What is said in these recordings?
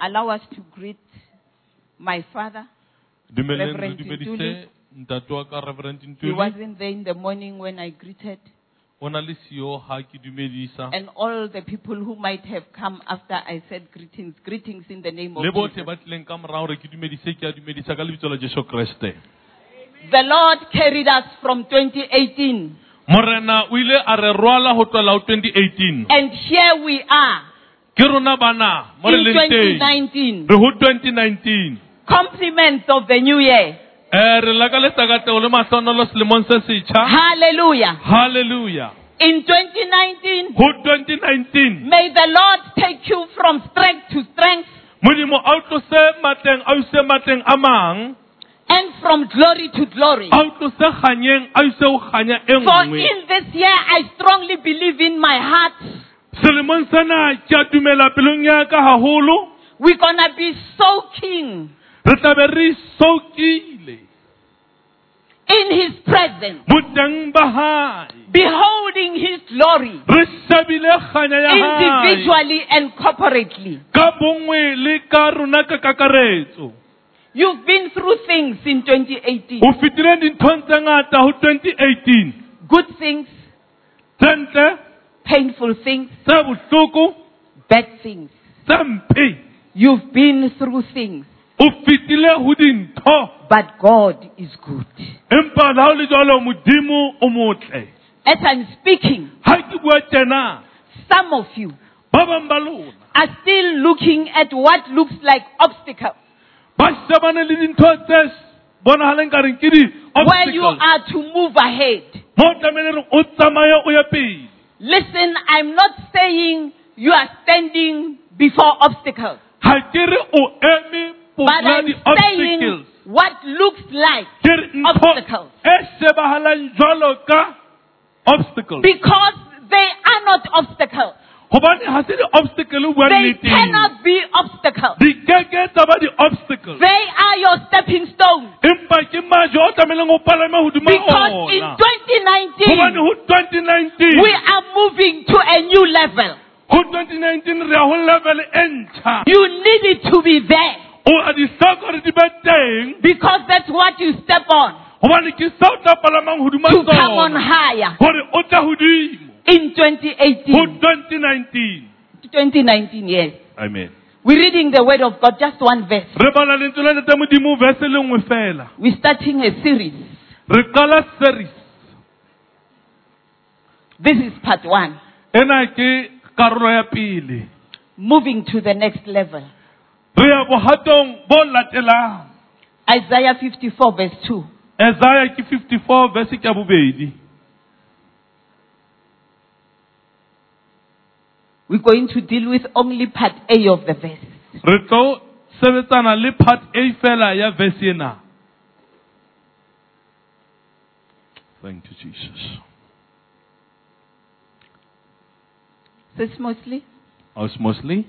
allow us to greet my father. Reverend Ntuli. ntate wa ka reverend He wasn't there in the morning when I greeted. o na le sio ha ke dumedisa And all the people who might have come after I said greetings, greetings in the name of Jesus. ba tlileng ka morao gore ke dumedise ke a dumedisa ka lebitso la jesu kreste The Lord carried us from 2018. morena o ile a re rwala go tloela go 2018 And here we are ke rona bana mo re in 2019. re 2019 Compliments of the new year. Eh, re lakaletsa ka teo le mahlonolo selemong se setšha Hallelujah. In 2019, go 2019 may the Lord take you from strength to strength modimo a o tlose matleng a o ise matleng a and from glory to glory. a o tlose kganyeng a o ise go kganya For in this year, I strongly believe in my heart, selemong sena ke a dumela pelong ya ka haholo? We're gonna be soaking re tlabe re soukile in His presence, boteng ba hae. Beholding His glory. Re shebile kganya ya hae. Individually and corporately. ka bongwe le ka rona ka kakaretso. You've been through things in 2018. o fetile dinthong tse ngata ho 2018 Good things, painful things, bad things. You've been through things, o fetile ho dintho. But God is good. empa le ha o le jwalo modimo o motle. As I'm speaking, ha ke bua tjena some of you ba bang ba lona. are still looking at what looks like obstacles. Ba shebane le dintho tse bonahaleng ka where you are to move ahead. Mo tlamehile re o tsamaye o ye pele Listen, I'm not saying you are standing before obstacles, ha ke re o eme but I'm saying what looks like ke re ntho obstacles. shebahalang jwalo ka obstacles because they are not obstacles. Hobane ha se di-obstacle o buang They cannot be obstacles. di keke tsa ba di-obstacles They are your stepping stones. empa ke maje o tlamehileng o palame hodima Because in 2019, ho 2019 we are moving to a new level. ho 2019 re ya ho level ntjha. You need it to be there. O a di hloka hore di be teng. Because that's what you step on. Hobane ke seo o tla palamang hodima to come on higher in 2018. For 2019. 2019, yes. Amen. We're reading the word of God, just one verse. We're starting a series. series. This is part one. Moving to the next level. Isaiah 54 verse 2. Isaiah 54 verse 2. We're going to deal with only part A of the verse. re tlo sebetsana le part a fela ya verse ena thank you jesus This mostly. Oh, osmosely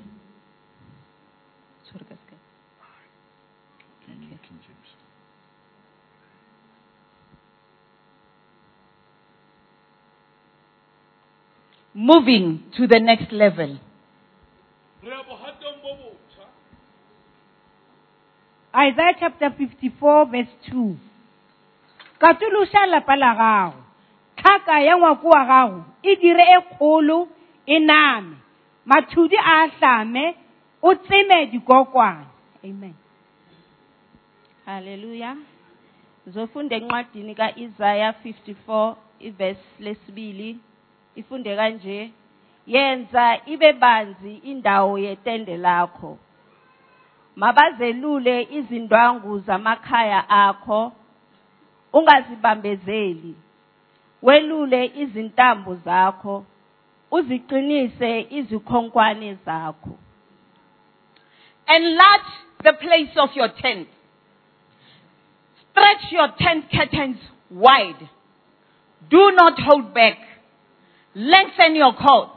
Moving to the next level. re ya bohatong bo botjha Isaiah chapter 54 verse 2. Katološa lapa la gago. Tlhaka ya ngwako wa gago e dire e kgolo e name. Mathudi a hlame o tseme dikokwane. Amen. Hallelujah. Zofunda encwadini kaIsaiah 54 ivesi lesibili ifunde kanje yenza ibe banzi indawo yetende lakho mabazelule izindwangu zamakhaya akho ungazibambezeli welule izintambo zakho uziqinise izikhonkwane zakho Enlarge the place of your tent. Stretch your tent curtains wide. Do not hold back. Lengthen your cord.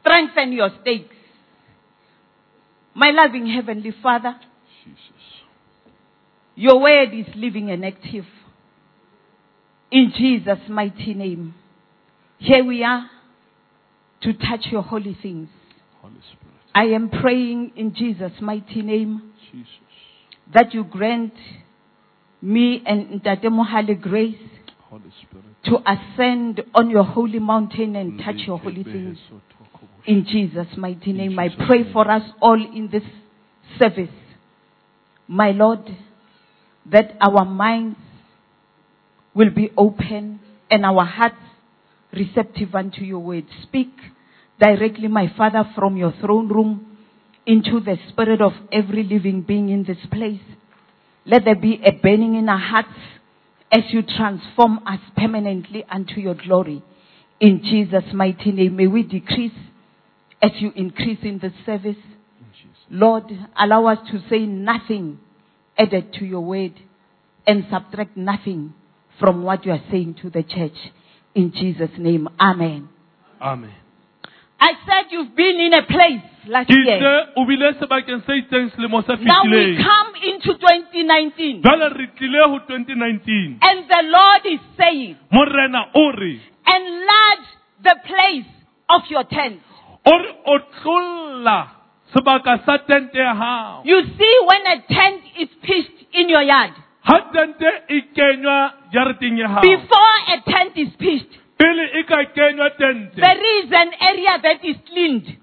Strengthen your stakes. My loving Heavenly Father, jesus your word is living and active. In Jesus' mighty name. Here we are to touch your holy things. holy spirit I am praying in Jesus' mighty name Jesus. that you grant me and Ntate Mohale grace. To ascend on your holy mountain and touch your holy things. In Jesus' mighty name, I pray for us all in this service. My Lord, that our minds will be open and our hearts receptive unto your word. Speak directly, my Father, from your throne room into the spirit of every living being in this place. Let there be a burning in our hearts as you transform us permanently unto your glory. In Jesus' mighty name, may we decrease as you increase in the service. Lord, allow us to say nothing added to your word and subtract nothing from what you are saying to the church. In Jesus' name, Amen. Amen. I said you've been in a place last year. o bile sebakeng se itseng selemo se Now we fetileng. come into 2019 Jwale re tlile ho 2019. and the Lord is saying, Morena o re, enlarge the place of your tent. o re o tlolla sebaka sa tente ya hao. You see when a tent is pitched in your yard, Ha tente e kenywa jareteng ya hao. before a tent is pitched, Pele ka kenywa tente. there is an area that is cleaned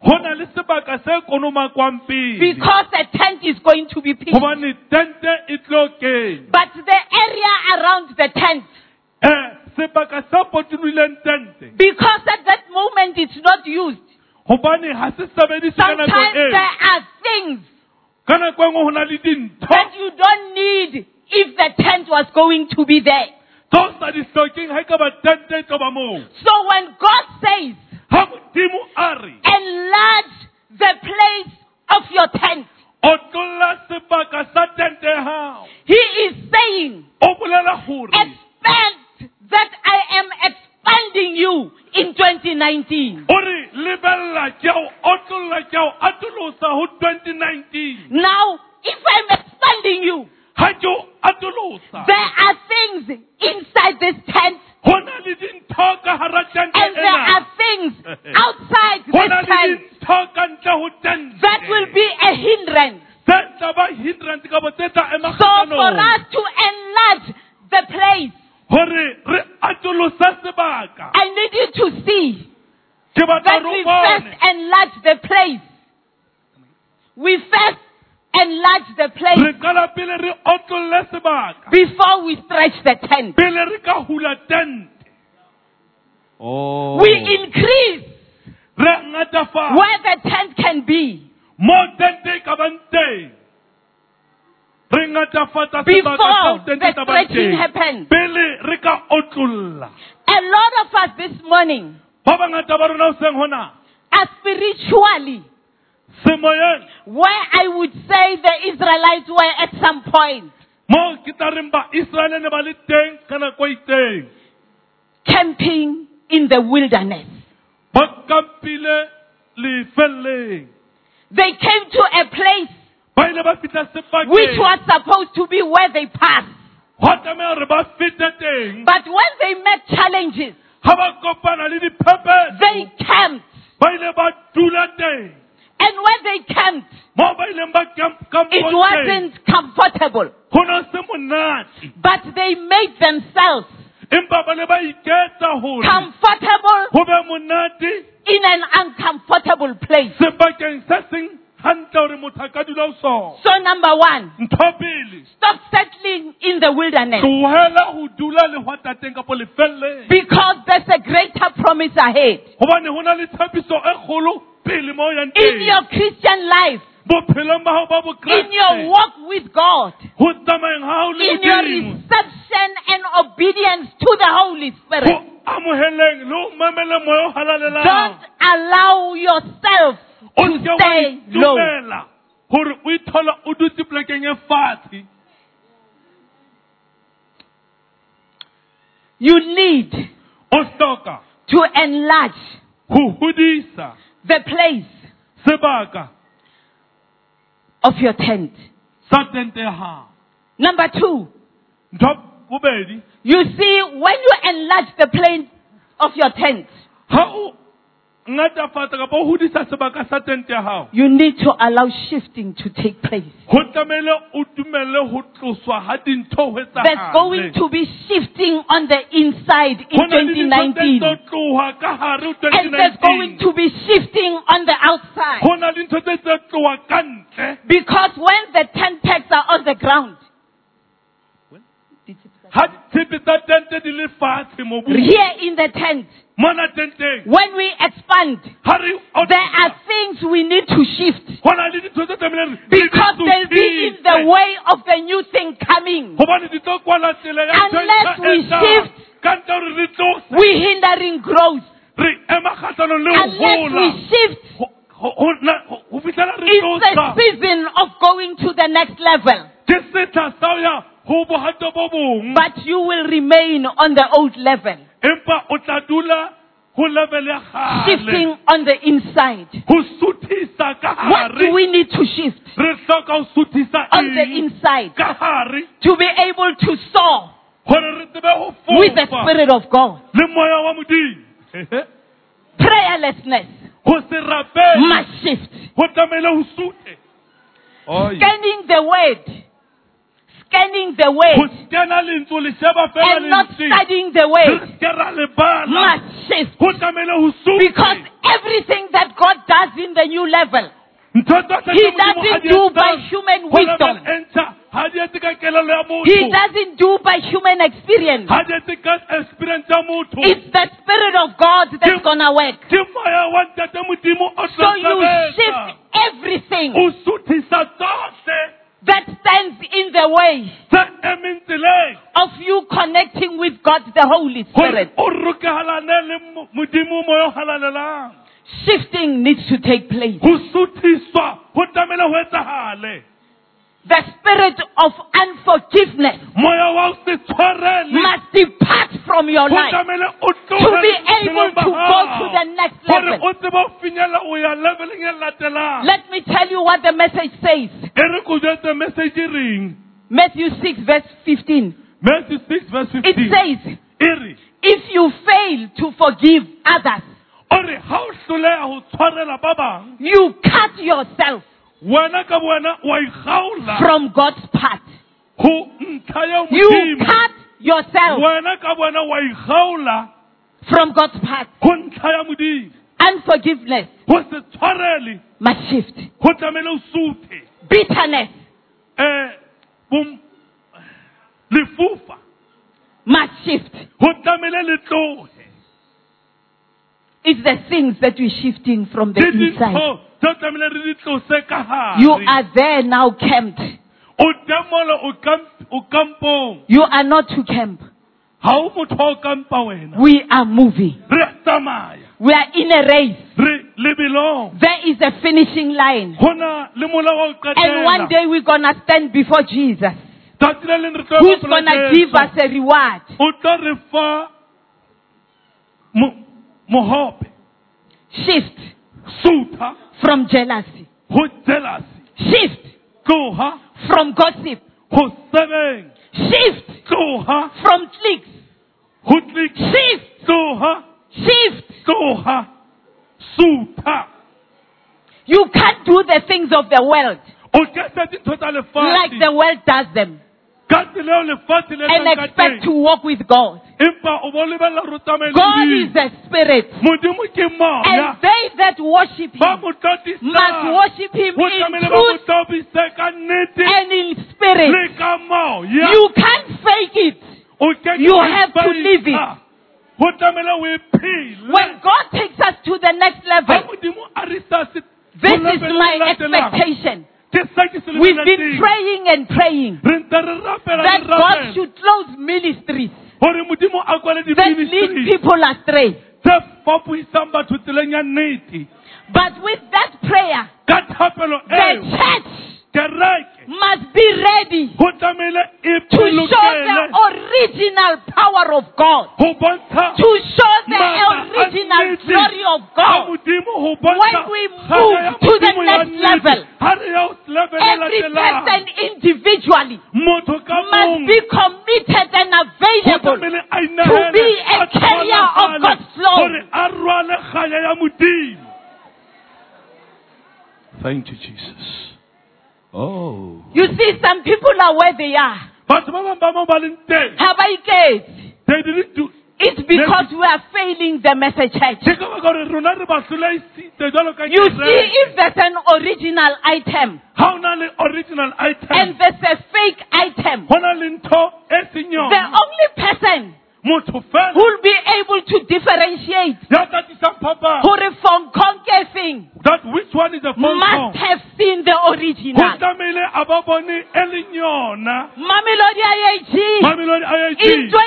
Ho na le sebaka se konomakwang pele. because the tent is going to be pitched. Hobane tente tlo kenywa. But the area around the tent, sebaka se potollohileng tente. because at that moment it's not used, Hobane ha se sebediswe ka nako sometimes there are things Ka nako nngwe ho na le dintho. that you don't need if the tent was going to be there. Tseo sa di hlokeng ha ekaba tente tlo ba. So when God says, Ha Modimo a enlarge the place of your tent, o tlolla sebaka sa tente. He is saying, O bolela hore, expect that I am expanding you in 2019. o re lebella ke a o otlolla ke a o atolosa ho 2019. Now, if I'm expanding you, There are things inside this tent Ho na le dintho ka hara and there are things outside this tent dintho ka ntle ho tente. that will be a hindrance. Tse tla ba hindrance kapa tse tla ema So for us to enlarge the place, Hore re atolosa sebaka. I need you to see that we first enlarge the place. We first enlarge the place Re qala pele re otlolle sebaka. before we stretch the tent. Pele re ka hula tente. Oh. We increase where the tent can be Mo tente ka bang teng. Re ngatafatsa sebaka before the tente ka bang stretching happens. Pele re ka otlolla. A lot of us this morning Ba bangata ba rona hoseng hona. are spiritually Semoyeng. Where I would say the Israelites were at some point, Mo ke tla reng ba Israel ne ba le teng ka nako itseng. camping in the wilderness. They came to a place Ba ile ba fihla sebakeng. which was supposed to be where they passed. Ho tlameha hore ba fete teng. But when they met challenges, Ha ba kopana le diphephetso. they camped. Ba ile ba dula teng. And when they camped, Mo ba camp it wasn't comfortable. Ho ne se monate. But they made themselves Empa ba ne ba iketsa hore comfortable ho be monate in an uncomfortable place. sebakeng se seng hantle hore motho a ka dula ho sona. So number one, stop settling in the wilderness Tlohela ho dula lehwata teng kapo lefelleng. because there's a greater promise ahead. Hobane ho na le tshepiso kgolo pele moo o yang In your Christian life, Bophelong ba hao ba in your walk with God, Ho tsamayeng ha hao le in your reception and obedience to the Holy Spirit. amoheleng le ho mamela moya o halalelang. Don't allow yourself to stay low. itumela hore o ithola o dutse plekeng fatshe. You need to enlarge the place sebaka of your tent. sa tente ya. Number two, Ntho bobedi, you see, when you enlarge the place of your tent, ha o you need to allow shifting to take place. ho tlamehile o dumelle ho tloswa ha dintho ho There's going to be shifting on the inside in Ho na le dintho tse 2019. tlo tloha ka hare ho And there's going to be shifting on the outside. ho na le ntho tse tlo tloha ka ntle Because when the 10 packs are on the ground, ha ditshepe tsa tente di le fatshe mobung here in the tent, when we expand, there are things we need to shift. ho na le dintho tse tlamehileng re- re Because they'll be in the way of the new thing coming. hobane di tlo kwala tsela ya ntho Unless we shift. ka ntle hore re tlose We're hindering growth. re ema kgahlanong le ho Unless we shift, it's the season of going to the next level. Ke setha sa ho ya ho bohato bo bong But you will remain on the old level, empa o tla dula ho level ya shifting on the inside. ho suthisa ka What do we need to shift? Re hloka ho suthisa on the inside. To be able to soar hore re tsebe ho with the Spirit of God? le moya wa modimo. Prayerlessness. Ho se rapele. Must shift. ho tlamehile ho suthe. Scanning the word, scanning the ho word, skena lentswe le sheba fela and not studying the way. Word ske ra le bala must shift. ho tlamehile ho Because everything that God does in the new level, He tse Modimo a doesn't do by human wisdom. ntjha ha di etse ka kelello ya He doesn't do by human experience. ha di etse ka experience ya motho. It's the Spirit of God that's gonna work. ke moya wa ntate modimo So you shift everything. O suthisa tsohle that stands in the way tse emeng tseleng of you connecting with God the Holy Spirit. o rokehalane le Mo- modimo moya o halalelang Shifting needs to take place. The spirit of unforgiveness moya wa ho se tshwarele must depart from your life to be able to go to the next level. o tsebe ho finyella o ya leveleng latelang Let me tell you what the message says. re ko jetse message reng Matthew 6 verse 15. Matthew 6 verse 15 It says, if you fail to forgive others, o re ha o hloleha ho tshwarela ba bang you cut yourself wena ka wena wa ikgaola from God's path. You cut yourself wena ka wena wa ikgaola from God's path. ho ntlha ya modimo Unforgiveness ho se tshwarele must shift. ho tlamehile o suthe Bitterness eh, lefufa must shift. ho tlamehile le It's the things that we're shifting from the inside. Dintho tseo tlamehile re di tlose ka hare You are there now camped. o temola o kamp- o kampong You are not to camp. ha o motho wa o kampa wena We are moving. re a tsamaya We are in a race. There is a finishing line. go na le mola wa ho And one day we're going to stand before Jesus. tsatsi le leng re tlo Who's going to give us a reward? o tlo re fa Shift sutha from jealousy. ho jealousy Shift. Tloha from gossip. ho sebeng Shift. Tloha from cliques. ho click Shift. tloha Shift. tloha sutha You can't do the things of the world. O ke se dintho tsa like the world does them ka tsela eo lefatshe le and expect to walk with God. empa o bo lebella hore o tsamaye le God is a spirit. And they that worship him must worship him in tlamehile ba mo truth tobise ka nnete and in spirit. le ka moya You can't fake it. o ke ke you have to live it. ho tlamehile o phele When God takes us to the next level, modimo a re isa se- this is my expectation. Ke se ke se We've been praying and praying re ntse re rapela that God should close ministries hore modimo a kwale that lead people astray. tse fapoisang batho tseleng ya nnete But with that prayer, the church must be ready to show the original power of God, to show the original glory of God. When we move to the next level, Ha re ya ho level Every person individually must be committed and available to be a carrier of God's glory. gore a rwale kgaya ya Modimo. Thank you, Jesus. Oh. You see, some people are where they are. Batho ba bang ba mo ba leng teng, Have I get? they didn't do It's because we are failing the message church. ke ka baka hore rona re ba hlolaisitse jwalo ka You see, if there's an original item ha o na le and item there's a fake item, ho na le ntho seng the only person who will be able to differentiate? Ya tla tlisang phapang who from conquer thing? That which one is the phone must have seen the original. tlamehile a ba bone leng yona Mamelodi IAG in iag go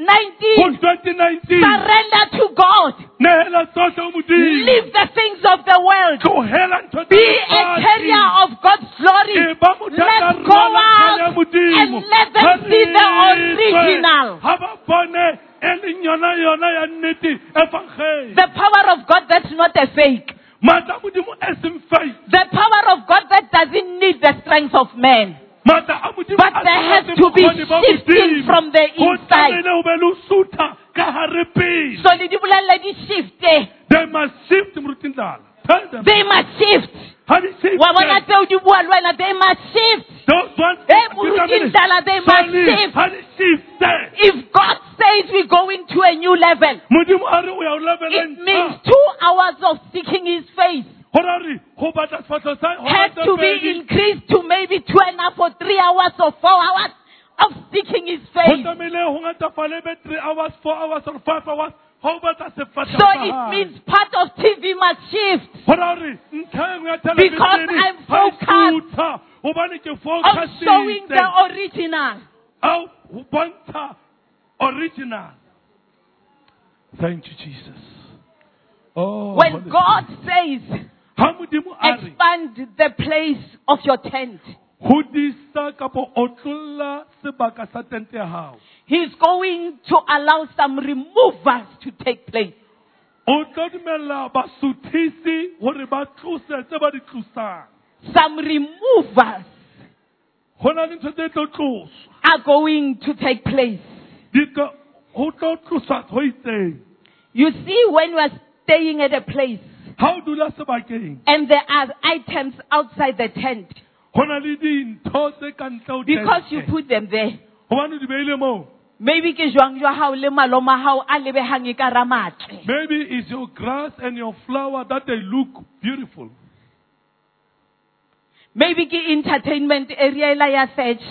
2019 2019 surrender to God. nehela tsohle ho modimo Leave the things of the world. tlohela ntho tsa Be a carrier of God's glory. ba motho a Let's go out and let them see the original. tswe. ha ba bone leng yona yona ya nnete fankgeng The power of God that's not a fake. matla a modimo seng fake The power of God that doesn't need the strength of man. Matla a modimo But se has to be shifting from the inside. tlamehile ho be le ho sutha ka hare pele So le di bolelle di shifte. they must shift tell them They must shift. ha di shift Wa bona tseo di bua le wena, they must shift. Eh, moruting tlala, they must shift. ha di shift If God says we're going to a new level, modimo a re o ya ho leveleng it means two hours of seeking His face ho ra re ho batla sefatlho sa has to be increased to maybe two and a half or three hours or four hours of seeking His face. tlamehile ho ngatafale be three hours four hours or five hours ha o batla sefatlho So it means part of TV must shift. Ho ra re ntlha nngwe ya Because I'm focused sutha hobane ke of showing the original. au ho bontsha original. Thank you jesus. Oh When God says, ha modimo a re expand the place of your tent, hodisa kapo otlolla sebaka sa tente ya hao. He's going to allow some removals to take place. o tlo dumella basuthisi hore ba tlose tse ba di tlosang Some removals ho na le ntho tse tlo tloswa. are going to take place. Di tlo- ho tlo tloswa ho itseng. You see, when we are staying at a place ha o dula sebakeng and there are items outside the tent, ho na le dintho tse ka ntle ho because you put them there, hobane o di beile moo. Maybe ke jwang jwa hao le maloma hao a lebehang e ka ramatle. maybe it's your grass and your flower that they look beautiful. Maybe ke entertainment area ela ya search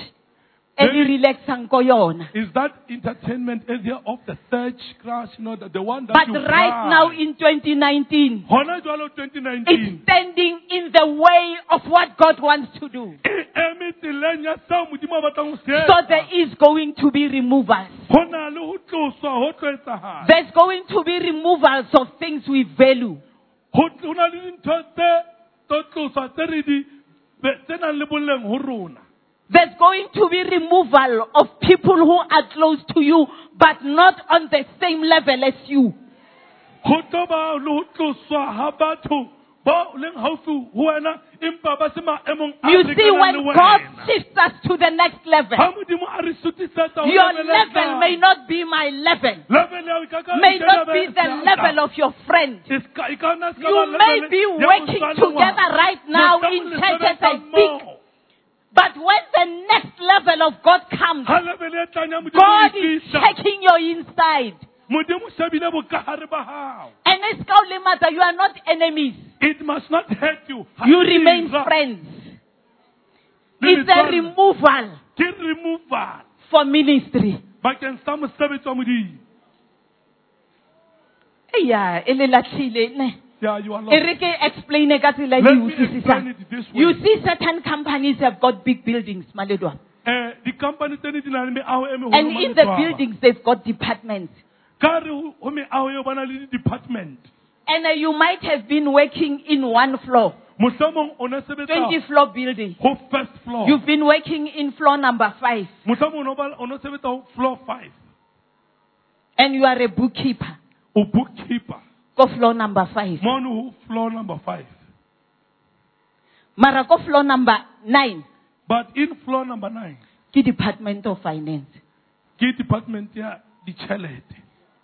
e relaxang ko yona. is that entertainment area of the search grass you know the, the one that But you right buy. now in 2019, hona jwalo it's 2019 standing in the way of what God wants to do. e eme tseleng ya seo modimo a batlang ho se So etsa. there is going to be removals. ho na le ho tloswa ho tlo etsahala There's going to be removals of things we value. ho ho na le dintho tse tlo tloswa tse re di tse nang le boleng ho rona There's going to be removal of people who are close to you, but not on the same level as you. ho tlo ba le ho tloswa ha batho ba leng haufi ho wena empa ba se maemong a You see, when God shifts us to the next level, ha modimo a re sutisetsa ho your level may not be my level, level ya hao ka ka may not be the level of your friend. Ska- ka nna ska You may be working together right now in church as I speak. But when the next level of God comes, ha level tlang ya modimo God is checking your inside. modimo o shebile bokahare ba hao And it's called Lemata, you are not enemies. it must not hurt you You remain friends. It's a removal removal for ministry. bakeng sa mosebetsi wa Yeah, ele lahlile ne. Yeah you are E lost. re explain ka tsela Let me explain it this way. You see certain companies have got big buildings, Maledwa. eh di-company tse di di na le meaho e meholo And in the buildings they've got departments. ka re ho ho meaho eo ba na le di-department And uh, you might have been working in one floor. mohlomong o ne sebetsa 20 floor building. ho first floor You've been working in floor number five mohlomong o no ba- o ne sebetsa ho floor five and you are a bookkeeper. o bookkeeper Go floor number five. mono floor number five Mara go floor number nine. but in floor number nine Ki department of finance. ke department ya ditjhelete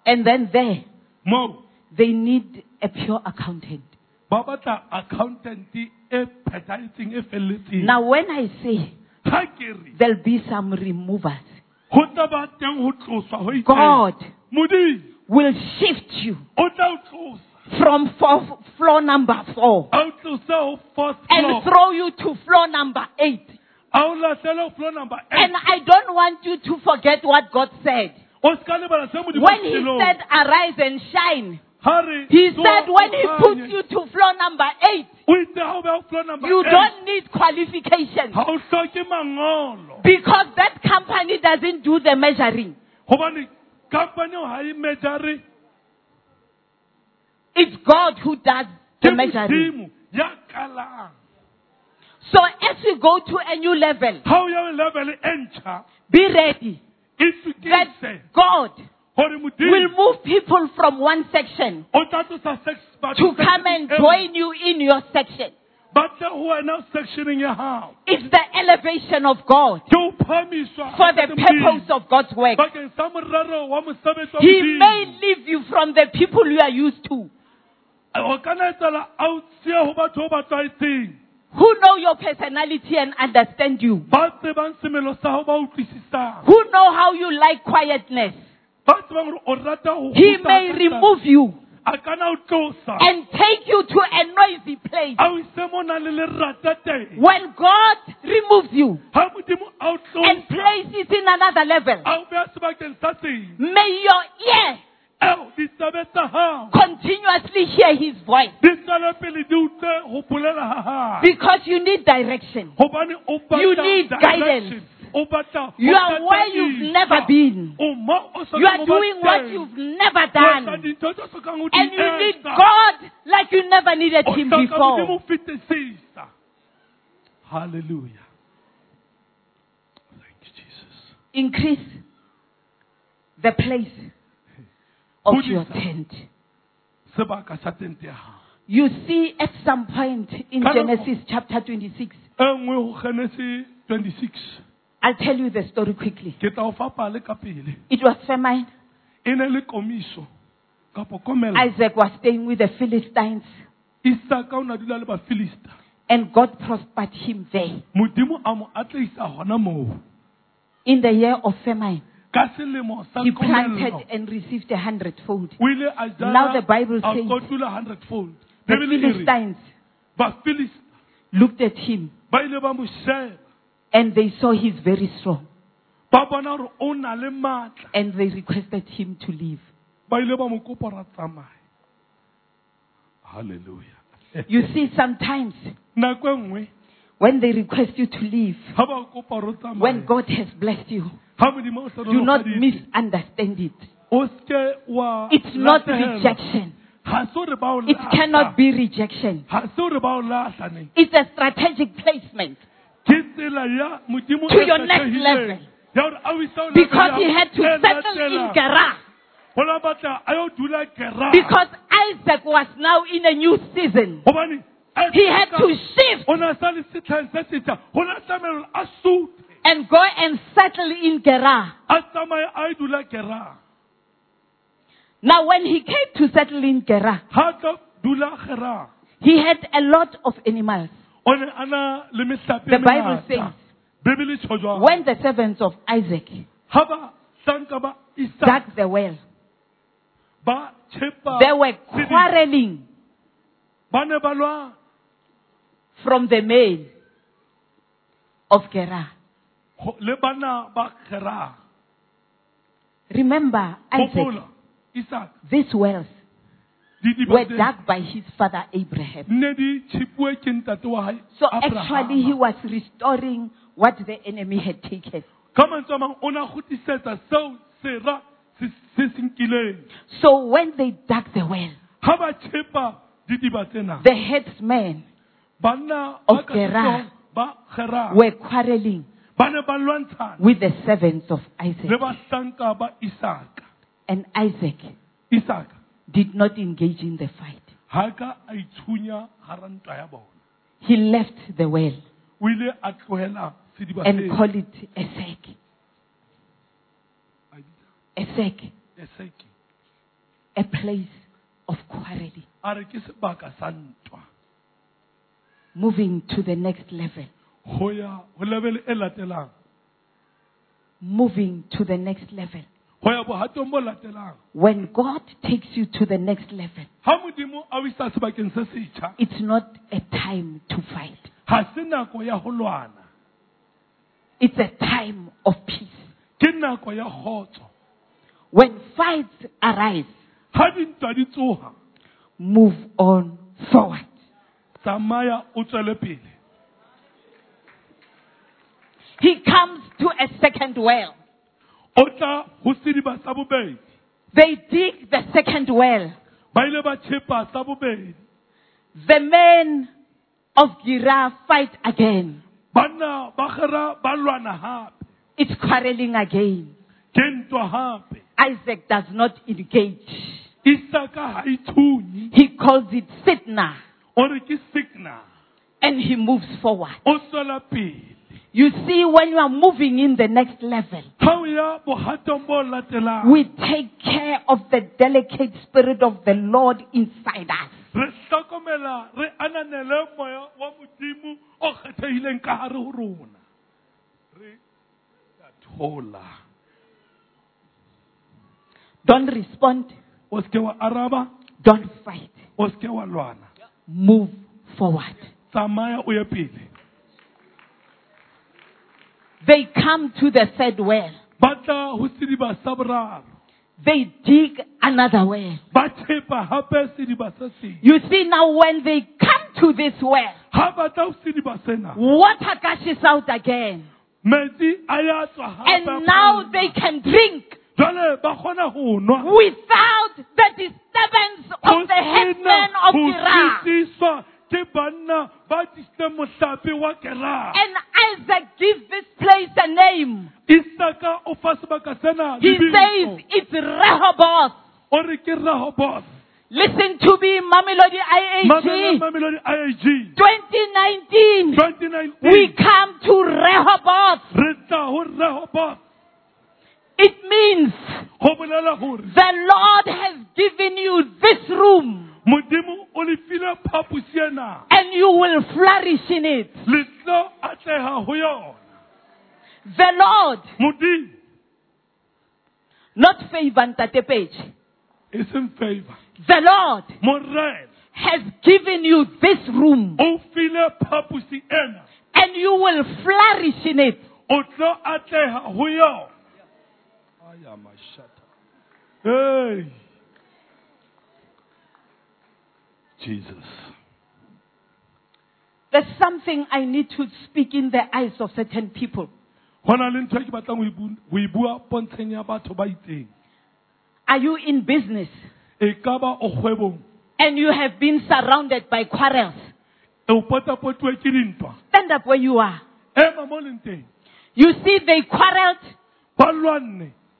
And then there, moo they need a pure accountant. ba batla accountant e phethahetseng e felletseng Now when I say ha ke re there'll be some removers, ho ba teng ho ho itseng God will shift you o tla o tlosa from four, floor number four a o tlose ho first and throw you to floor number eight. a o lahlele ho floor number eight. And I don't want you to forget what God said. o ska lebala se modimo When He said, arise and shine, He said, when He o puts you to floor number eight, o itse ha o beha ho floor number you don't need qualifications ha o hloke mangolo? Because that company doesn't do the measuring. Company eo ha e It's God who does the measuring. modimo ya qalang So as you go to a new level, how your level enter, be ready. That God will move people from one section o tla tlosa sex batho to come and join you in your section. Ba tle ho wena sectioneng ya hao It's the elevation of God. For the purpose of God's work. bakeng sa morero wa mosebetsi wa He may leave you from the people you are used to, o ka na etsahala a o tseya ho batho ba ba tlwaetseng who know your personality and understand you, ba tsebang semelo sa hao ba utlwisisang. Who know how you like quietness. ba tsebang hore o rata He may remove you a ka na o tlosa and take you to a noisy place. a o ise mo nang le lerata When God removes you ha modimo a o and places in another level, a o beha sebakeng sa seng may your ear eo ditsebe tsa hao continuously hear His voice. Di tswele pele di utlwe ho bolela ha hae because you need direction. hobane o batla You need guidance. You are where you've never been. o mo o sa You are tsebe ho ba doing what you've never done. dintho tse sokang o di And you need. God like you never needed Him before. Hallelujah. Thank you, Jesus. Increase the place of your tent. sebaka sa tente ya hao You see, at some point in Genesis chapter 26, e nngwe ho Genesis 26 I'll tell you the story quickly. ke tla o fa pale ka pele It was famine. e ne le komiso kapo komela Isaac was staying with the Philistines, isaka o na dula le bafilista. And God prospered him there. modimo a mo atleisa hona moo. In the year of famine, ka selemo sa he planted and received a hundredfold. o ile a jala, Now the Bible says- The Philistines looked at him and they saw he's very strong ba bona hore o na le matla and they requested him to leave. ba ile ba mo kopa hore a halleluja You see, sometimes nako e nngwe when they request you to leave, ha ba kopa hore when God has blessed you, ha modimo o do not misunderstand it. o seke wa It's not lahlehelwa. rejection. ha se hore ba o It lahla. cannot be rejection. ha se hore ba o lahlaneng It's a strategic placement ke tsela ya modimo To your next level. ya hore a o ise ho level because he had to settle in. Gerar. Ho la batla a yo dula Gerar. Because Isaac was now in a new season. He had to shift o ne a sa le setlheng se setjha ho na tlamelo hore a sute and go and settle in Gerar. a tsamaye a dula Gerar. Now, when he came to settle in Gerar, ha tla dula Gerar, he had a lot of animals. O ne a na le mehlape The Bible says, Bebele tjho jwalo. when the servants of Isaac ha ba hlanka dug the well, they were quarreling ba ne ba lwa from the male of Gerar. ho- le bana ba Gerar. Remember, Isaac, Hopola, Isaac these wells di di were dug by his father Abraham. ne di tjhipuwe ke ntate wa hae So actually, he was restoring what the enemy had taken. So when they dug the well, ha ba tjhepa didiba tsena the headsman banna Of Gerar. setsong ba Gerar were quarreling ba ne ba lwantshana with the servants of Isaac. bahlanka ba Isaka And Isaac Isaka did not engage in the fight. ha ka a itshunya hara ntwa ya bona He left the well o ile a tlohela sediba and seo. called it Esek. A bitsa, Eseki. a place of quarreling. a re ke sebaka sa ntwa Moving to the next level. ho ya ho level e latelang Moving to the next level. Ho ya bohatong bo latelang When God takes you to the next level, ha modimo a o isa sebakeng se setjha it's not a time to fight. ha se nako ya ho lwana It's a time of peace. ke nako ya kgotso When fights arise, ha dintwa di tsoha move on forward. tsamaya o tswele pele He comes to a second well. They dig the second well. ba ile ba tjhepa sa bobedi The men of Gerar fight again. banna ba gera ba lwana hape It's quarreling again. ke ntwa hape Isaac does not engage. He calls it Sitna o re ke and he moves forward. O tswela pele You see, when you are moving in the next level, ha o ya bohatong bo latelang we take care of the delicate spirit of the Lord inside us. re hlokomela re ananele moya wa modimo o kgethehileng ka hare ho rona re ya thola Don't respond. o seke wa araba Don't fight. o seke wa lwana Move forward. They come to the third well. ba tla ho sediba sa boraro They dig another well. ba tshepa hape sediba se seng You see now when they come to this well, ha ba tla ho sediba sena water gushes out again. metsi a ya tswa hape And now they can drink jwale ba kgona ho nwa without the disturbance of the headsman sena of ho Gerar. sitiswa ke banna ba disitseng mohlape wa Gerar. And Isaac gives this place a name. isaka o fa sebaka sena He says it's Rehoboth. Listen to me, Mamelodi IAG. Mamelodi IAG 2019, 2019 we come to Rehoboth. re tla ho Rehoboth It means ho bolela hore the Lord has given you this room modimo o le file phaposi ena. And you will flourish in it. le tlo atleha ho yona. The Lord, not favor Ntate Page. e seng favor. The Lord morena. has given you this room. O file phaposi ena. And you will flourish in it. o tlo atleha ho yona. Aya mashata. Hey jesus There's something I need to speak in the eyes of certain people. ho na le ntho ke batlang ho bu- ho bua pontsheng ya batho ba itseng Are you in business ka ba o kgwebong and you have been surrounded by quarrels? o potapotuwe ke dintwa Stand up where you are. ema mo leng teng You see, they quarreled.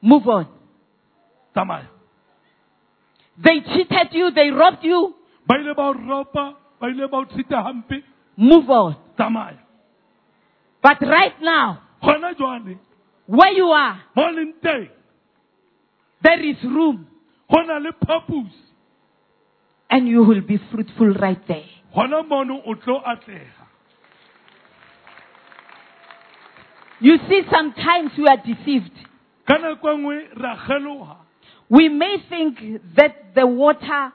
Move on. They cheated you. They robbed you. Ba ile ba o ropa ba ile ba hampe Move on. tsamaya But right now, gona jwale. where you are, mo leng teng there is room. Go na le phaposi. And you will be fruitful right there. gona mono o tlo atlega You see, sometimes we are deceived. ka nako nngwe ra geloga We may think that the water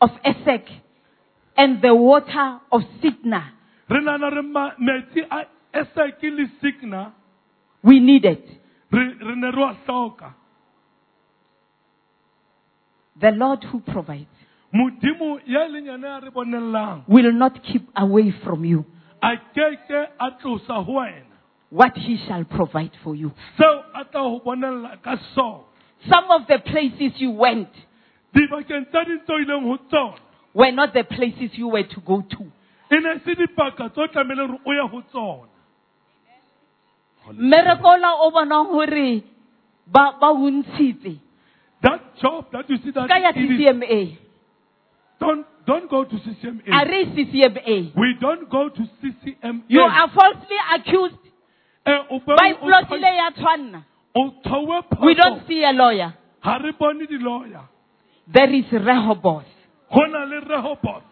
of Esek and the water of Sitna, re nana re ma- metsi a eseke le signa. We need it. re re ne re wa hloka. The Lord who provides modimo ya leng yena ya re bonellang. will not keep away from you. A keke a tlosa ho wena. What he shall provide for you. seo a tla ho bonella ka sona. Some of the places you went dibakeng tsa dintse o ileng ho tsona. Were not the places you were to go to. ne se dipaka tse o tlamehile gore o ye go tsona. Mmerekola o bonang hore ba o ntshitse. That job that you see that ka ya ccma don't don't go to ccma ccma we don't go to ccma you are falsely accused. Eh, o be ba o iplotile ya tshwanna. o tshwawe we don't see a lawyer. Di-lawyer there is rehoboth. Go na le rehoboth.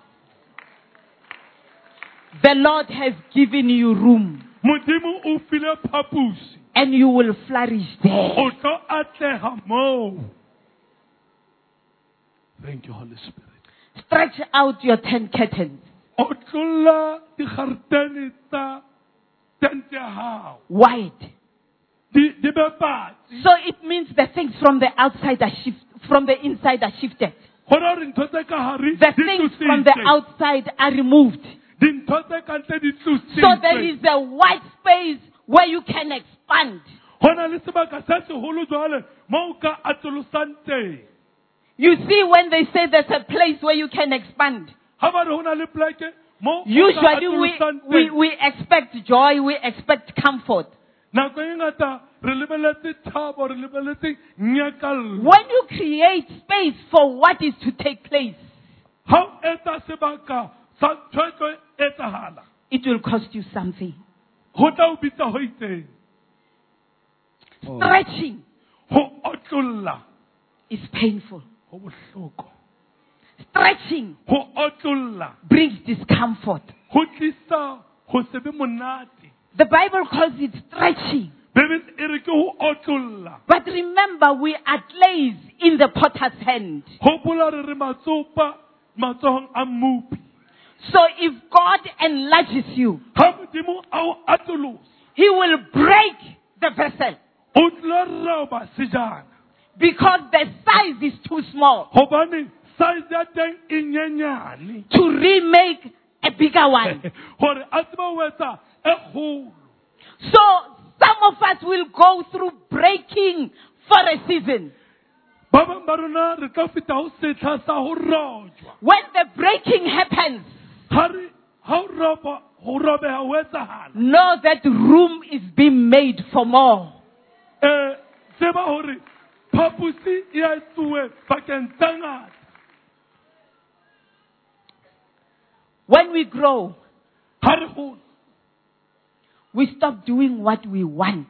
The lord has given you room. Modimo o file phaposi. And you will flourish there. O tlo atlega moo. Thank you holy spirit. Stretch out your ten curtains. O tlolla digaretene tsa tente ya gago wide. Di di be batsi so it means the things from the outside are shift from the inside are shifted. Go na gore ntho tse ka gare the things from the outside are removed. Dintho tse ka ntle so there is a white space where you can expand. Go na le sebaka se segolo jwale mo o ka atolosang teng. You see when they say there's a place where you can expand. Ga ba re go na le poleke mo o ka usually we, we, we expect joy we expect comfort nako e ngata re lebeletse thabo re lebeletse nyakallo when you create space for what is to take place ga o etsa sebaka sa ntho e etsagala it will cost you something. Go tla o bitsa go itseng? Stretching go is painful. Go stretching go brings discomfort. Go tlisa go se be monate the bible calls it stretching. Bebele re ke go otlolola but remember we are clays in the potter's hand. Gopola re re matsopa matsogong a mmupi. So if god enlarges you ga modimo a o atolosa. he will break the vessel. O tlo roba sejana. Because the size is too small. Gobane size ya teng nyenyane. To remake a bigger one. gore a tseba o etsa kgolo So some of us will go through breaking for a season. ba bangwe ba rona re ka feta go setlha sa go rojwa When the breaking happens, ga re ga o roba go robega o etsagala know that room is being made for more. tseba gore phaposi a tsoe bakeng tsa ngata When we grow, ga re gola we stop doing what we want,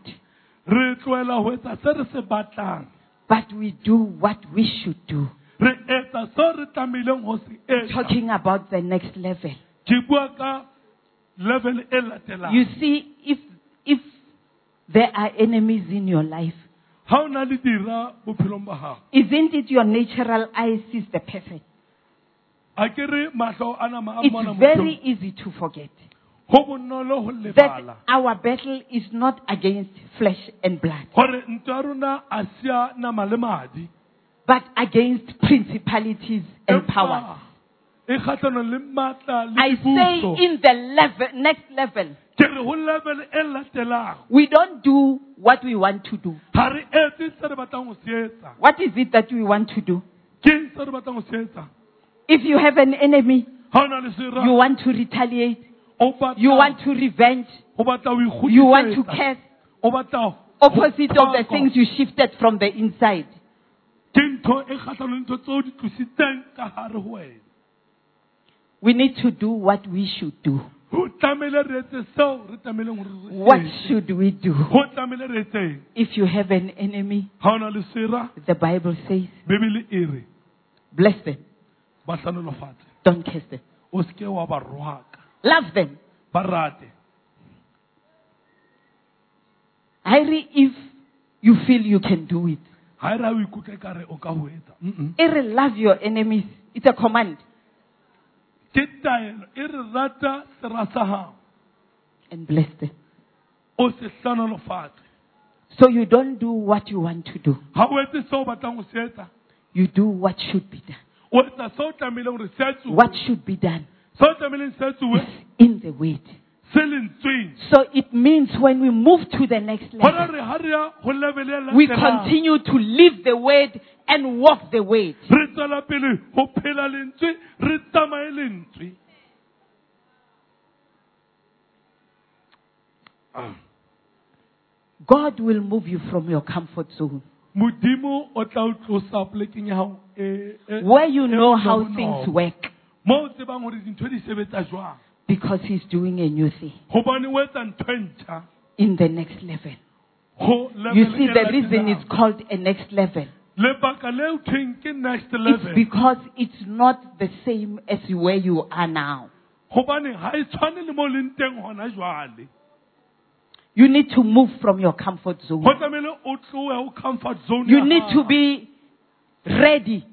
re tloela go etsa se re se batlang. But we do what we should do. re etsa seo re tlamehileng go se etsa. Talking about the next level. ke bua ka level e latelang. You see, if if there are enemies in your life, ga o na le dira bophelong ba gago isn't it your natural eye sees the perfect? a ke re matlho a nama a It's very mothong easy to forget. go bonolo go that our battle is not against flesh and blood, gore ntwa ya rona a sia nama le madi. but against principalities and powers. kgatlhanong le maatla le I say in the level, next level, ke re go level latelang. we don't do what we want to do. ga re etse se re batlang go se etsa. What is it that we want to do? ke eng se re batlang go se etsa? If you have an enemy, ga o na le sera you want to retaliate, you want to revenge, o batla o you want to curse, opposite of the things you shifted from the inside. ke ntho kgatlhanong le ntho tseo di tlositseng ka gare go wena. We need to do what we should do. go tlamehile re etse seo re tlameileng gore re What should we do? go tlamehile re etseng If you have an enemy, ga o na le sera the Bible says, bless them, don't curse them. O seke wa ba roaka Love them. ba rate if you feel you can do it. ga ra o ikutlwe ka o ka go etsa Mm-mm. Love your enemies. It's a command. ke taelo e re rata sera sa gago And bless them. o se tlhanolofatse So you don't do what you want to do. ga o etse seo o batlang go se etsa You do what should be done. o etsa seo o tlamehileng gore se etsuwe What should be done in the weight. So it means when we move to the next level, we continue to live the word and walk the word. God will move you from your comfort zone. Where you know how things work mo o tsebang hore dintho di sebetsa jwang Because He's doing a new thing hobane o etsa ntho ntjha in the next level. You see, the reason it's called a next level. lebaka le ho thweng ke It's because it's not the same as where you are now. hobane ha tshwane le mo o leng teng hona jwale You need to move from your comfort zone. ho tlamehile o tlohe ho comfort zone You need to be ready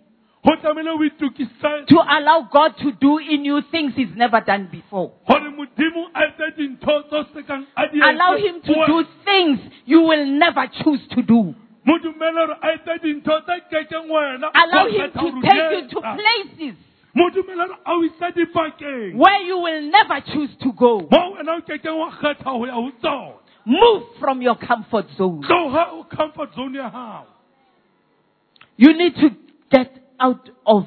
ho tlamehile o itokise to allow God to do in you things He's never done before. hore modimo a etse dintho tse se kang a di etse Allow Him to do things you will never choose to do. mo dumele hore a etse dintho tse kekeng wena Allow Him to take you to places mo dumele hore a o ise dibakeng where you will never choose to go. mo wena o kekeng wa kgetha ho ya ho tsona Move from your comfort zone. tloha ho comfort zone You need to get out of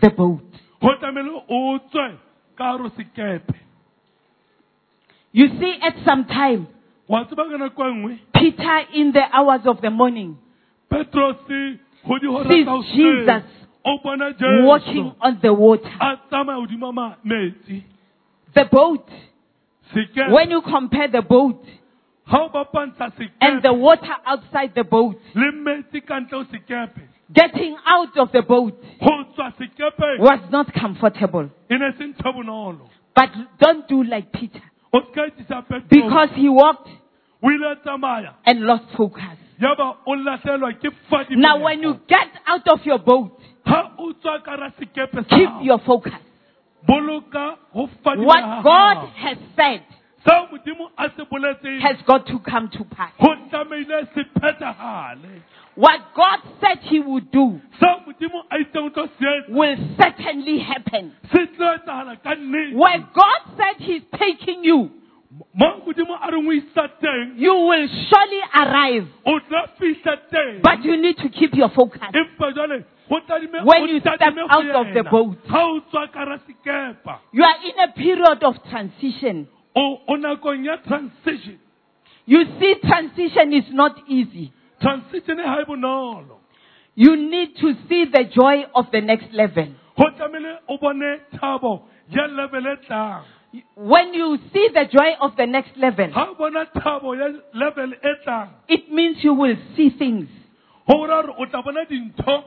the boat. ho tlamehile o tswe ka hare ho sekepe You see, at some time, wa tseba ka nako nngwe Peter, in the hours of the morning, sees Jesus walking on the water. a tsamaya hodima ma- metsi The boat, when you compare the boat ha o bapantsha and the water outside the boat, le metsi ka ntle ho sekepe getting out of the boat ho tswa sekepe was not comfortable. ne se ntho bonolo. But don't do like Peter. O ska etsisa petros because he walked o a tsamaya. and lost focus. yaba o lahlehelwa ke fadi Now, when you get out of your boat, ha o tswa ka hara sekepe sa keep your focus. boloka ho fadima What God has said seo modimo a se boletseng. has got to come to pass. Ho tlamehile se phethahale What God said He would do seo modimo a itseng o tlo se etsa will certainly happen. se tlo etsahala ka nnete Where God said He's taking you, mo modimo a reng o isa teng you will surely arrive. o tla fihla teng But you need to keep your focus. empa jwale ho tadime When you step out of the boat. ha o tswa ka hara sekepa You are in a period of transition. o o nakong ya transition You see, transition is not easy. Transition ha bonolo You need to see the joy of the next level. ho tlamehile thabo ya level When you see the joy of the next level, ha bona thabo ya level it means you will see things, ho o tla bona dintho.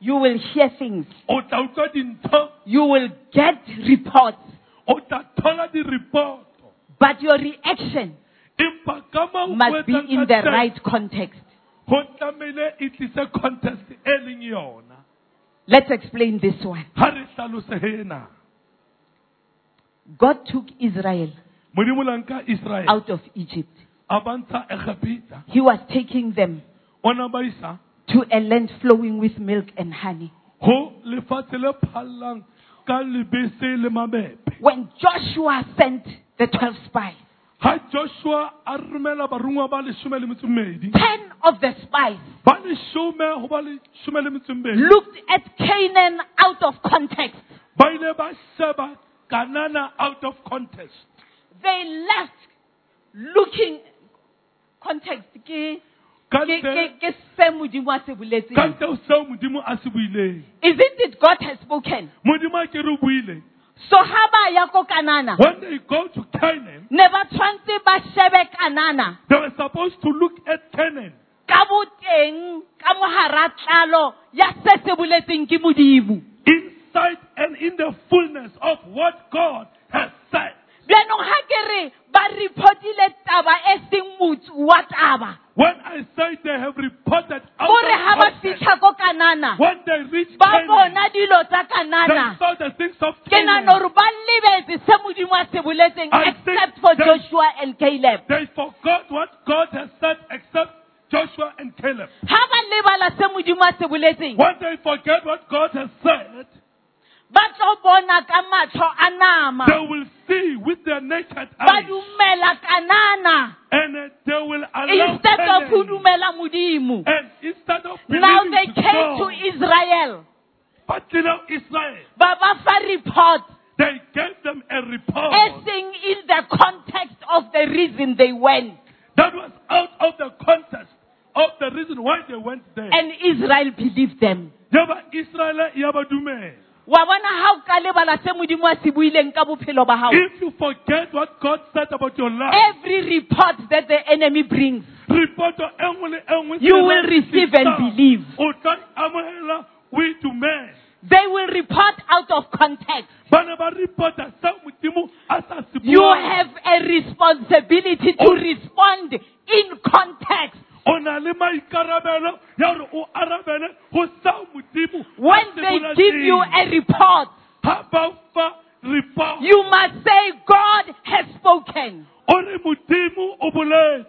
You will hear things, o tla utlwa dintho. You will get reports, o tla thola di-report. But your reaction empa ka moo o must be in the right context. Ho tlamehile tlise contest leng yona Let's explain this one. ha re hlalose hena God took Israel modimo la nka israel out of Egypt. a bantsha egepita He was taking them o na ba isa to a land flowing with milk and honey. ho lefatshe le phallang ka lebese le mamepe When Joshua sent the 12 spies, ha joshua a romela barongwa ba leshome le metso mmedi 10 of the spies ba leshome ho ba leshome le metso mmedi looked at Canaan out of context. ba ile ba sheba kanana out of context They left looking context ke ka ke- ntle ke- ke se Modimo a se boletseng. ka ntle ho seo modimo a se buileng Isn't it God has spoken? Modimo a ke re o buile So ha ba ya ko Kanana, when they go to canaan ne ba tshwantse ba shebe Kanana. they were supposed to look at canaan. Ka boteng ka mohara tlalo ya se se boletseng ke Modimo. inside and in the fullness of what god has said Bjanong ha ke re ba reportile taba e seng motho wa taba. when i say they have reported out Kore ha ba of fitlha ko Kanana, when they reach ba canaan bona dilo tsa they Kanana. saw the things of Ke nahana canaan hore ba lebetse se Modimo a se boletseng I think except for that- Joshua and Caleb. they forgot what god has said except joshua and caleb Ha ba lebala se Modimo a se boletseng, when they forget what god has said they will see with their naked eyes and they will allow instead of ho Canaan. dumela and instead of Now they came God, to Israel. but you know Israel Ba ba fa report. They gave them a report acting in the context of the reason they went. that was out of the context of the reason why they went there. And Israel believed them. Yaba Israel yaba dumela. Wa bona ha o ka lebala se modimo a se buileng ka bophelo ba hao. If you forget what God said about your life, Every report that the enemy brings, report to enngwe le enngwe You will receive and believe. o tla amohela o itumele. they will report out of context. ba ne ba seo modimo a sa se You buang. have a responsibility to respond in context. O na le maikarabelo ya gore o arabele go seo modimo a When they give you a report, ha ba fa report you must say, God has spoken. o re modimo o boletse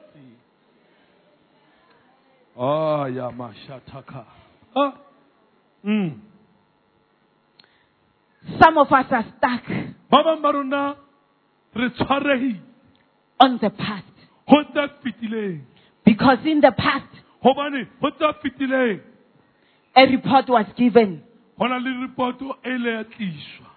Ah, ya mashataka. Ah. Mm. Some of us are stuck ba bangwe ba rona re tshwaregile on the past. Go tse fetileng Because in the past, gobane go tse fetileng a report was given. go na le reporto ile ya tliswa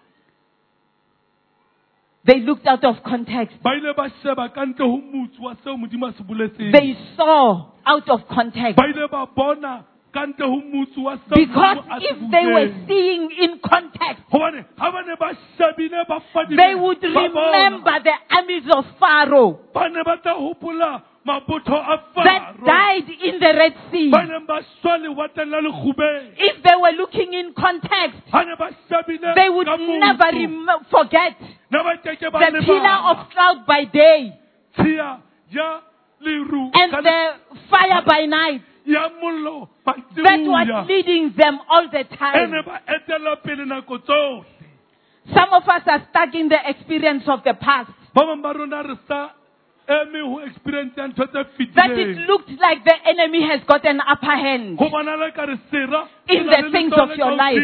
They looked out of context. ba ile ba sheba ka ntle go motse wa seo modimo a se boletseng They saw out of context. ba ile ba bona ka ntle go motse wa seo Because Modimo a se if they were seeing in context, gobane ga ba ne ba shebile ba fadile they would remember the armies of Pharaoh ba ne ba tla gopola mabotho a that died in the Red Sea. ba neng ba swa lewatleng la lekgubeng If they were looking in context, ga ne ba shebile they would never rem- forget ne ba keke the pillar of cloud by day tshia ya leru and the fire by night that was leading them all the time. ba etela pele nako tsohle Some of us are stuck in the experience of the past. Ba bangwe ba rona re sa eme ho experience ya ntho tse That it looked like the enemy has got an upper hand. go bonala ka re sera In the things of your life.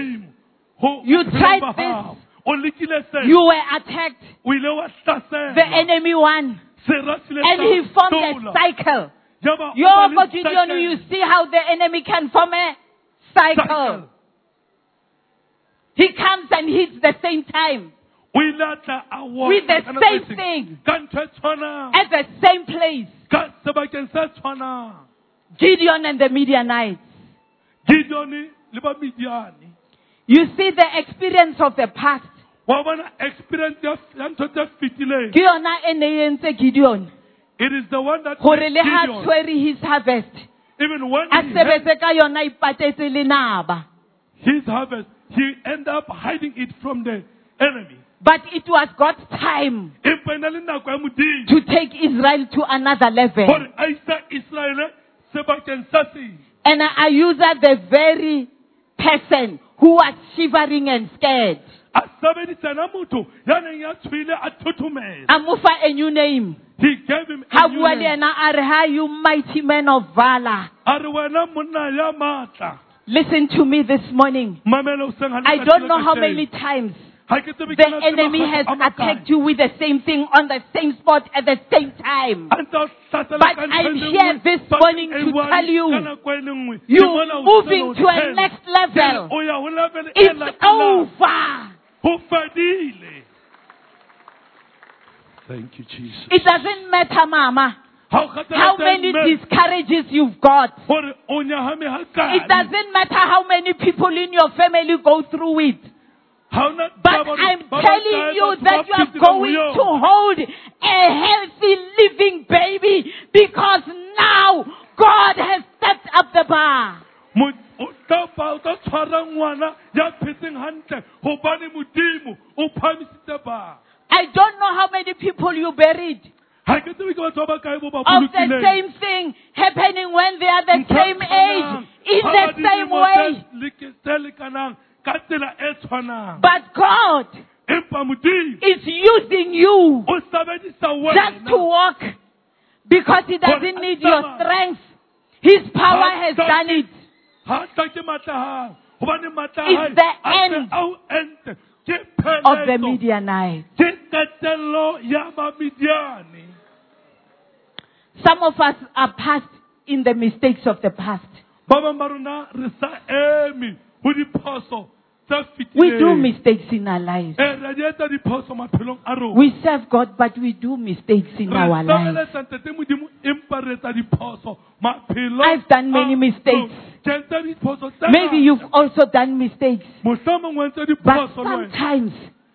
You tried this. hao. o lekile se You were attacked. o ile wa hlasela The enemy won. sera se ile And he formed a cycle. Yaba o Yo, ba le but Gideon, cycle. you see how the enemy can form a. Cycle. He comes and hits the same time o ile a tla with the same thing ka ntho tshwanang at the same place. ka sebakeng se tshwanang Gideon and the Midianites. gideone le ba midiane You see the experience of the past. experience ya ya ntho tse fetileng Ke yona ne entse Gideon. it is the one that Gore made le ha tshwere his harvest. even when A sebetse ka yona ipatetse lenaba. his harvest he end up hiding it from the enemy But it was God's time empa na le nako ya modimo to take Israel to another level. gore a isa israele sebakeng sa seng And I use that the very person who was shivering and scared. a sebedisana motho ya neng ya a thothomela A mo fa a new name. he gave him a new name. yena a re, you mighty man of valor. a re wena monna ya maatla Listen to me this morning. mamela o seng I don't know how many times the enemy has attacked you with the same thing on the same spot at the same time. But I'm here this morning to tell you, You're moving to a next level. It's over. Thank you, Jesus. It doesn't matter, Mama, Ha o kgathala how many discourages you've got. hore o nyahame ha kae. It doesn't matter how many people in your family go through it. But I'm telling you that you are going to hold a healthy living baby because now God has stepped up the bar. Mo- o tla ba- o tla tshwara ngwana ya phetseng hantle hobane modimo o phahamisitse bana I don't know how many people you buried ha ke tsebe ke batho ba bakae bo ba of the same thing happening when they are the same age, in the same way. Tse leke- tse lekanang ka tsela tshwanang But God is using you just to walk because He doesn't need your strength. His power has done it. ha tla ke matla hao hobane matla a It's the end a o ente ke Of the pheletso Midianites. ke qetello ya bamidiane Some of us are past in the mistakes of the past. Ba bang ba rona re sa eme ho diphoso tse se We do mistakes in our lives. Eh, re a di etsa diphoso maphelong a rona We serve God, but we do mistakes in our lives. sebeletsa ntate modimo empa re etsa diphoso maphelong I've done many mistakes. rona. Ke entse diphoso tse Maybe you've also done mistakes, mohlomong o entse but diphoso le wena sometimes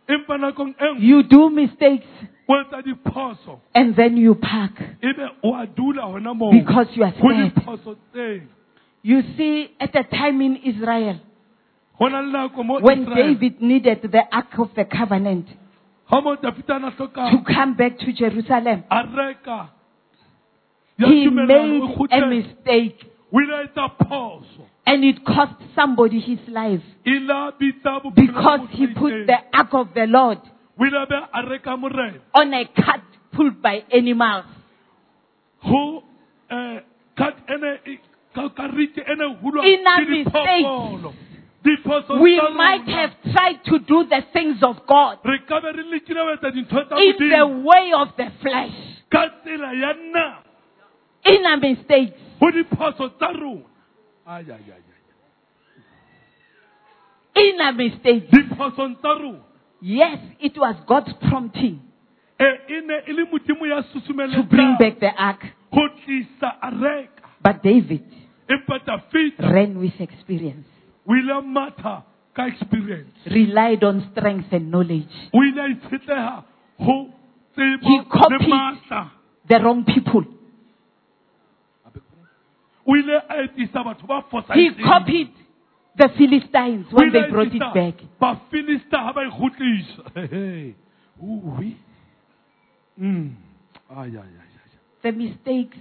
empa nakong nngwe you do mistakes o etsa diphoso and then you park ebe o a dula hona moo because you are scared. You see, at the time in Israel, when David needed the Ark of the Covenant ha mo David a na hloka to come back to Jerusalem, a he made a mistake. O ile a etsa phoso and it cost somebody his life. La bitsa bophelo ba because he put the Ark of the Lord o ile a be a reka morena on a cart pulled by animals. eh cut ene ka karete ene hulwa In our ke diphoofolo. Diphoso We might have tried to do the things of God re ka be re lekile ho etsa dintho tsa in the way of the flesh, ka tsela ya nna in our mistakes. ho diphoso tsa rona Ai, ai, ai, ai. In our mistakes. diphosong tsa rona Yes, it was God's prompting ne le modimo ya to bring back the ark. ho tlisa a reka But David ran with experience, o ile a matha ka experience. Relied on strength and knowledge. o ile a itshetleha ho He copied the wrong people. o ile a etisa batho ba He copied the Philistines when they brought it back. The mistakes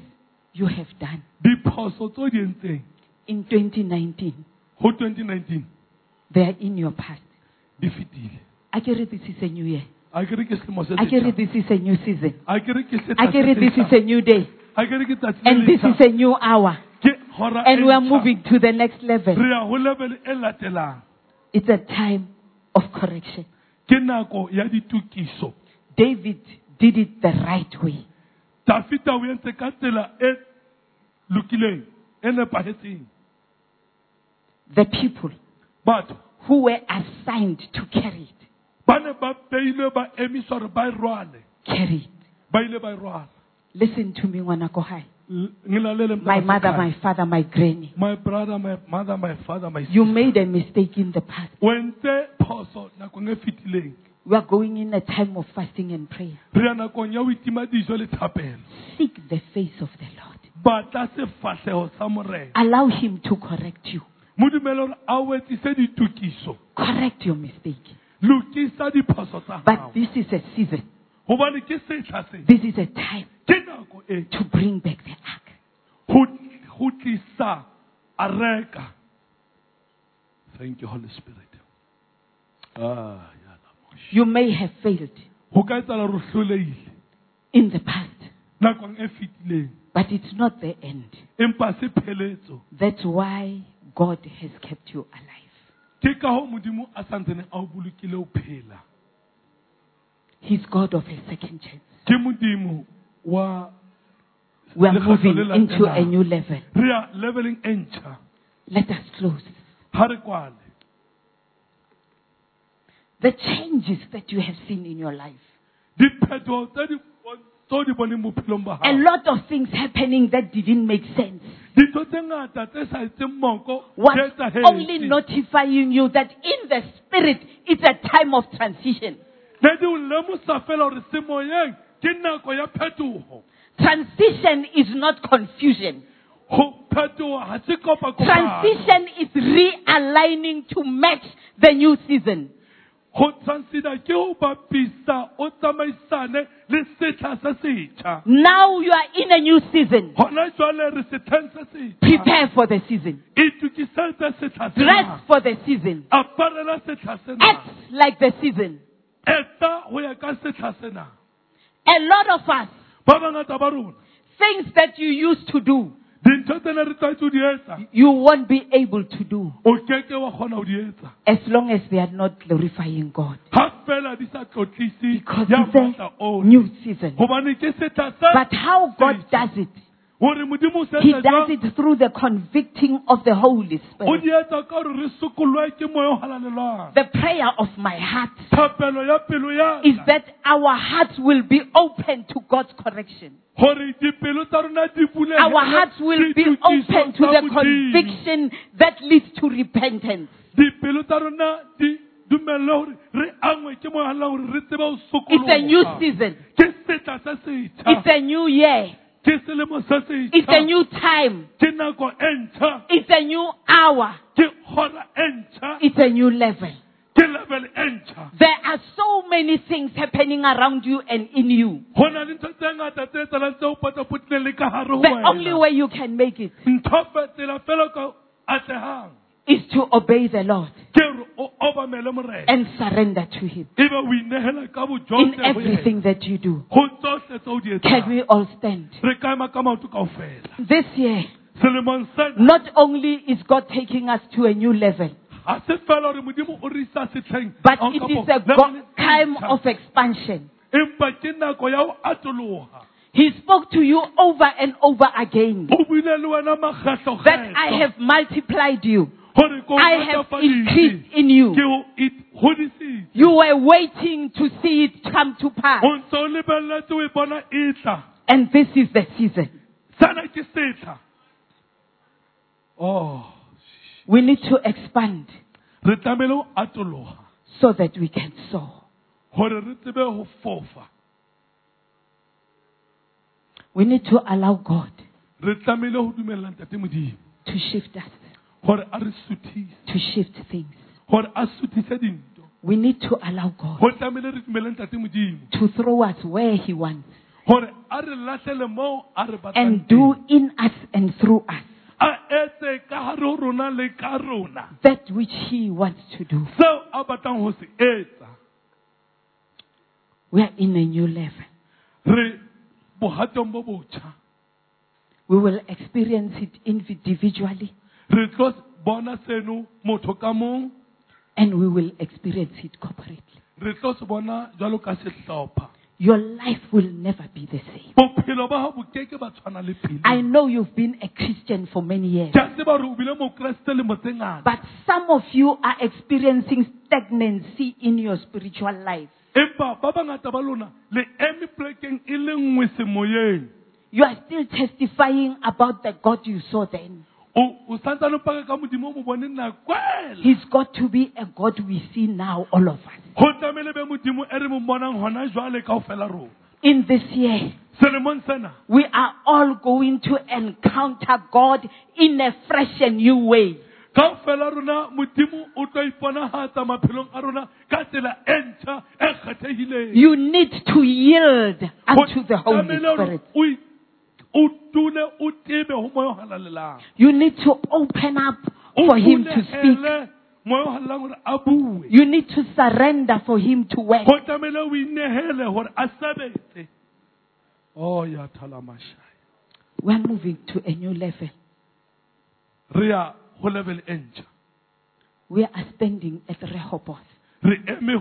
you have done diphoso tse o di entseng? in 2019, ho 2019 they are in your past. di fetile I get it, this is a new year. a ke re ke selemo se I get setjha. this is a new season. a ke re ke I it, this is a new day. a ke re ke tsatsi le And this is a new hour. And we are moving to the next level. re ya ho level e latelang It's a time of correction. ke nako ya ditokiso David did it the right way. dafita o entse ka tsela e lokileng e nepahetseng The people but who were assigned to carry it, ba ne ba beilwe ba emiswa hore ba rwale carry it. ba ile ba rwala Listen to me, Wanakohai. My mother, my father, my granny. my brother my mother my father my sister. You made a mistake in the past. o entse phoso nakong fetileng We are going in a time of fasting and prayer. re ya nakong ya ho itima dijo le thapelo Seek the face of the Lord. batla sefahleho sa morena Allow Him to correct you. Mo dumele hore a o etsise Correct your mistake. lokisa diphoso tsa But this is a season. hobane ke setlha This is a time to bring back the ark. ho ho tlisa thank you holy spirit ah. You may have failed ho ka etsahala hore o hlolehile in the past, but it's not the end. That's why God has kept you alive. ke ka ho modimo a santsene a o bolokile ho phela He's God of a second chance. ke modimo wa We are moving into a new level. re ya leveling Let us close. ha re kwale The changes that you have seen in your life. A lot of things happening that didn't make sense. dintho tse ngata tse sa etseng moko Was only notifying you that in the spirit it's a time of transition. ne di o lemosa fela hore semoyeng ke nako ya phetoho Transition is not confusion. ho phetoha ha se kopa kopano Transition is realigning to match the new season. Now you are in a new season. hona jwale re setlheng se setjha Prepare for the season. Dress for the season. aparela setlha sena Act like the season. eta ho ya ka setlha sena A lot of us, ba bangata ba rona things that you used to do, dintho tse ne re tlwaetse ho di etsa. You won't be able to do. O keke wa kgona ho di as long as they are not glorifying God. ha fela di sa tlotlise Because it's a new season. hobane ke setlha sa But how God does it hore modimo o se He does it through the convicting of the Holy Spirit. di etsa ka gore re sokolwe ke moya o halalelwang The prayer of my heart thapelo ya pelo ya is that our hearts will be open to God's correction. gore dipelo tsa rona di bulegele Our hearts will be open to the conviction that leads to repentance. dipelo tsa rona di dumelle gore re angwe ke moya halalang gore re tsebe ho It's a new season. ke setla se setjha It's a new year. Ke selemo se It's a new time. ke nako ntjha It's a new hour. It's a new level. ke level ntjha There are so many things happening around you and in you. ho na le ntho tse ngata tse etsalang tse o potapotileng le ka hare ho The only way you can make it ntho fe- tsela fela ka atlehang is to obey the Lord ke hore o obamele morena and surrender to Him ebe o inehela ka in everything that you do. ho tsohle tse o di Can we all stand? re ka ema ka maoto kaofela This year, not only is God taking us to a new level, ha se fela hore modimo o re isa setlheng but it is a leveleng go- e time of expansion. empa ke nako ya ho atoloha He spoke to you over and over again o buile le wena makgetlo that I have multiplied you. I have increased in you. ke o it hodisitse. You were waiting to see it come to pass. o ntse o lebelletse o bona tla. And this is the season. sana ke setla oh We need to expand so that we can soar. hore re tsebe ho fofa. We need to allow God re tlamehile ho dumella ntate modimo. to shift us, to shift things. hore a suthise dinto We need to allow God ho tlamehile re dumelle ntate modimo. to throw us where He wants hore a re lahlele moo a re batlang and do in us and through us a etse ka hare ho rona le ka rona. that which He wants to do. seo a batlang ho se etsa. We are in a new level. re bohatong bo botjha. We will experience it individually tlo bona seno motho ka mong and we will experience it corporately. re tlo se bona jwalo ka sehlopha Your life will never be the same. bophelo ba hao bo keke ba tshwana le pele I know you've been a Christian for many years, ke a tseba hore o bile mokreste lemo tse ngata but some of you are experiencing stagnancy in your spiritual life. empa ba bangata ba lona le eme plekeng e le nngwe semoyeng You are still testifying about the God you saw then. Oh, o o santsane o paka ka modimo o mo bone nakwela He's got to be a God we see now, all of us. go tlamehile be modimo re mo bonang gona jwale kao fela rona In this year, we are all going to encounter God in a fresh and new way. kao fela rona modimo o tlo iponagatsa maphelong a rona ka tsela ntšha kgethegileng You need to yield unto the Holy Spirit. You need to open up for Him to speak. bulehele moya o halelang gore a bue You need to surrender for Him to work. go tlamehile o inehele gore a sebetse o oh, ya thalamashai We are moving to a new level. re ya go level ntšha We are standing at Rehoboth. re eme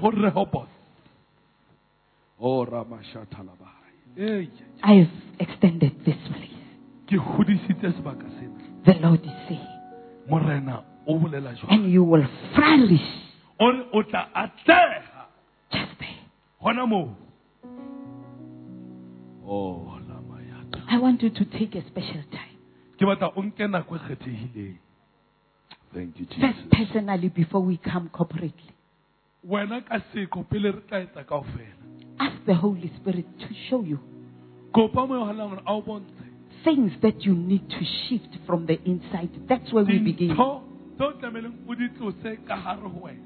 go rehobos o ramashathalabai Ei, I've extended this place. ke godisitse sebaka sena The Lord is saying. morena o bolela jwang And you will flourish o re o tla atlega just there. gona moo oh, o lamayata I want you to take a special time. ke batla o nke nako kgethegileng thank you First, jesus personally, before we come corporately. Wena ka seko pele re tla etsa kao fela Ask the Holy Spirit to show you kopa mo yo galang gore a o bontshe things that you need to shift from the inside. That's where we begin. dintho tse o tlameleng o di tlose ka gare go wena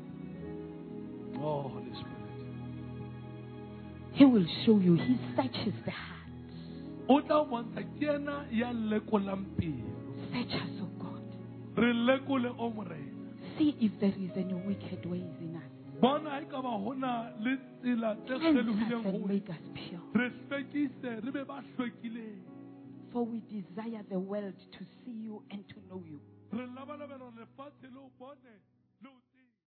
oh holy spirit He will show you. He searches the heart. o tla o bontsha ke ena ya lekolang pelo Search us, oh God. re lekole o morena See if there is any wicked ways in us. Bona ka ba go na le tsela tse Cleanse us and make us pure. re hlwekise re be ba hlwekileng For we desire the world to see you and to know you.